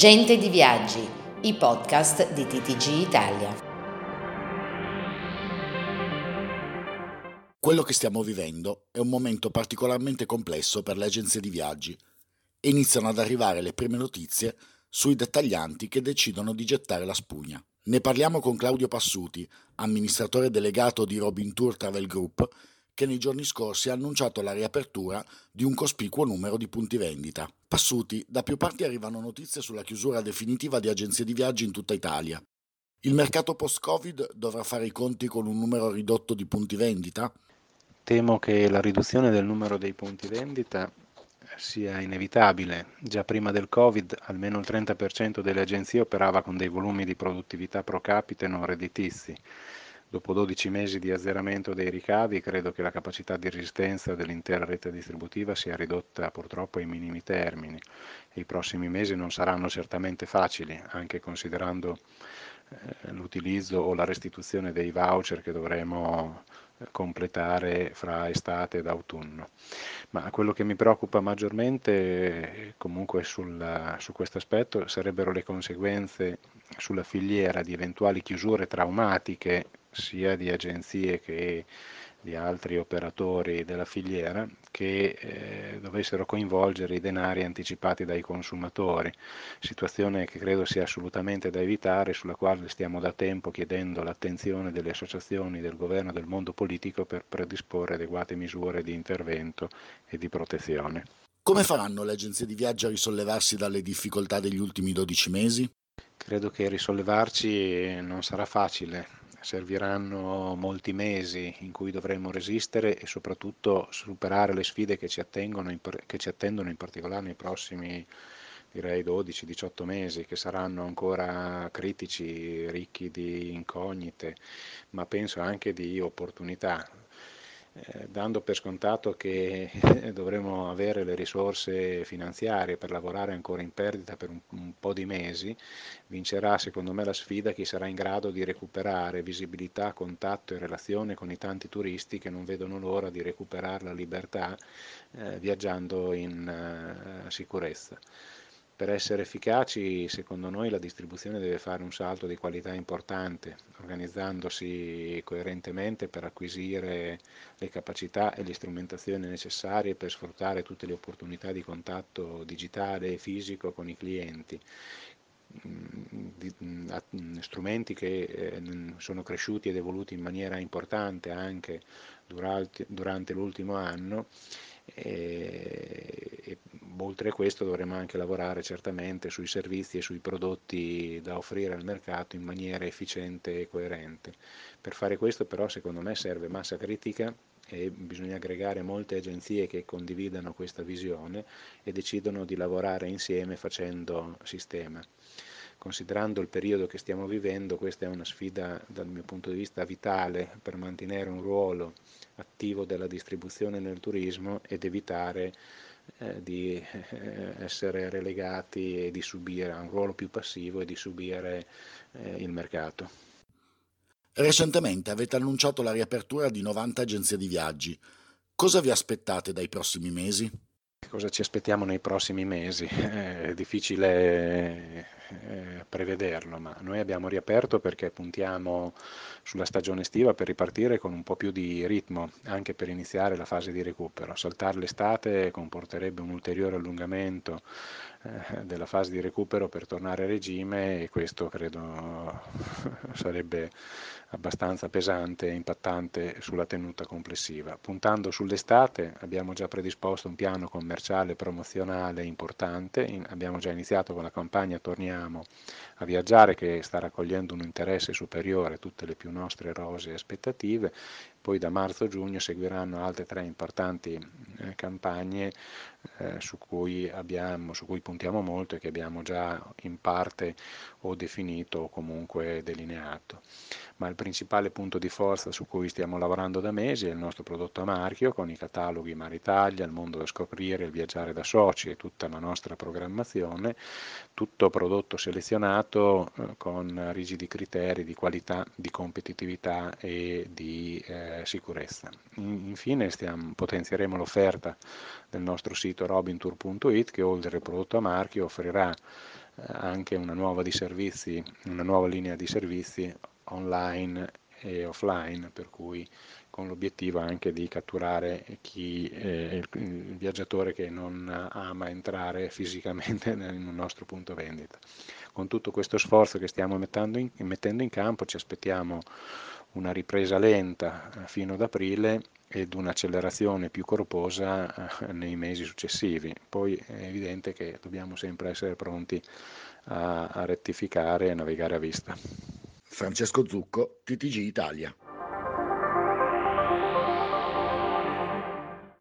Gente di Viaggi, i podcast di TTG Italia. Quello che stiamo vivendo è un momento particolarmente complesso per le agenzie di viaggi iniziano ad arrivare le prime notizie sui dettaglianti che decidono di gettare la spugna. Ne parliamo con Claudio Passuti, amministratore delegato di Robin Tour Travel Group, che nei giorni scorsi ha annunciato la riapertura di un cospicuo numero di punti vendita. Passuti, da più parti arrivano notizie sulla chiusura definitiva di agenzie di viaggi in tutta Italia. Il mercato post-Covid dovrà fare i conti con un numero ridotto di punti vendita? Temo che la riduzione del numero dei punti vendita sia inevitabile. Già prima del Covid almeno il 30% delle agenzie operava con dei volumi di produttività pro capite non redditizi dopo 12 mesi di azzeramento dei ricavi, credo che la capacità di resistenza dell'intera rete distributiva sia ridotta purtroppo ai minimi termini i prossimi mesi non saranno certamente facili, anche considerando eh, l'utilizzo o la restituzione dei voucher che dovremo eh, completare fra estate ed autunno. Ma quello che mi preoccupa maggiormente comunque sul, su questo aspetto sarebbero le conseguenze sulla filiera di eventuali chiusure traumatiche sia di agenzie che di altri operatori della filiera che eh, dovessero coinvolgere i denari anticipati dai consumatori, situazione che credo sia assolutamente da evitare, sulla quale stiamo da tempo chiedendo l'attenzione delle associazioni, del governo e del mondo politico per predisporre adeguate misure di intervento e di protezione. Come faranno le agenzie di viaggio a risollevarsi dalle difficoltà degli ultimi 12 mesi? Credo che risollevarci non sarà facile, serviranno molti mesi in cui dovremo resistere e soprattutto superare le sfide che ci, che ci attendono in particolare nei prossimi direi 12-18 mesi che saranno ancora critici, ricchi di incognite, ma penso anche di opportunità. Eh, dando per scontato che dovremo avere le risorse finanziarie per lavorare ancora in perdita per un, un, po' di mesi, vincerà secondo me la sfida chi sarà in grado di recuperare visibilità, contatto e relazione con i tanti turisti che non vedono l'ora di recuperare la libertà eh, viaggiando in eh, sicurezza. Per essere efficaci, secondo noi, la distribuzione deve fare un salto di qualità importante, organizzandosi coerentemente per acquisire le capacità e le strumentazioni necessarie per sfruttare tutte le opportunità di contatto digitale e fisico con i clienti. Strumenti che eh, sono cresciuti ed evoluti in maniera importante anche durante l'ultimo anno e, e oltre a questo dovremo anche lavorare certamente sui servizi e sui prodotti da offrire al mercato in maniera efficiente e coerente. Per fare questo però secondo me serve massa critica e bisogna aggregare molte agenzie che condividano questa visione e decidono di lavorare insieme facendo sistema. Considerando il periodo che stiamo vivendo, questa è una sfida dal mio punto di vista vitale per mantenere un ruolo attivo della distribuzione nel turismo ed evitare eh, di eh, essere relegati e di subire un ruolo più passivo e di subire eh, il mercato. Recentemente avete annunciato la riapertura di 90 agenzie di viaggi. Cosa vi aspettate dai prossimi mesi? Cosa ci aspettiamo nei prossimi mesi? È difficile eh, prevederlo, ma noi abbiamo riaperto perché puntiamo sulla stagione estiva per ripartire con un po' più di ritmo, anche per iniziare la fase di recupero. Saltare l'estate comporterebbe un ulteriore allungamento eh, della fase di recupero per tornare a regime e questo credo sarebbe abbastanza pesante e impattante sulla tenuta complessiva. Puntando sull'estate abbiamo già predisposto un piano commerciale promozionale importante, abbiamo già iniziato con la campagna Torniamo a viaggiare che sta raccogliendo un interesse superiore a tutte le più nostre rose aspettative, poi da marzo-giugno seguiranno altre tre importanti eh, campagne eh, su, cui abbiamo, su cui puntiamo molto e che abbiamo già in parte o definito o comunque delineato. Ma il principale punto di forza su cui stiamo lavorando da mesi è il nostro prodotto a marchio con i cataloghi Maritalia, il mondo da scoprire, il viaggiare da soci e tutta la nostra programmazione, tutto prodotto selezionato eh, con rigidi criteri di qualità, di competitività e di eh, sicurezza. In, infine stiamo, potenzieremo l'offerta del nostro sito robintour.it che oltre al prodotto a marchio offrirà eh, anche una nuova, servizi, una nuova linea di servizi online e offline, per cui con l'obiettivo anche di catturare chi, eh, il, il, viaggiatore che non ama entrare fisicamente nel nostro punto vendita. Con tutto questo sforzo che stiamo mettendo in, mettendo in campo ci aspettiamo una ripresa lenta eh, fino ad aprile ed un'accelerazione più corposa eh, nei mesi successivi. Poi è evidente che dobbiamo sempre essere pronti a, a rettificare e navigare a vista. Francesco Zucco, TTG Italia.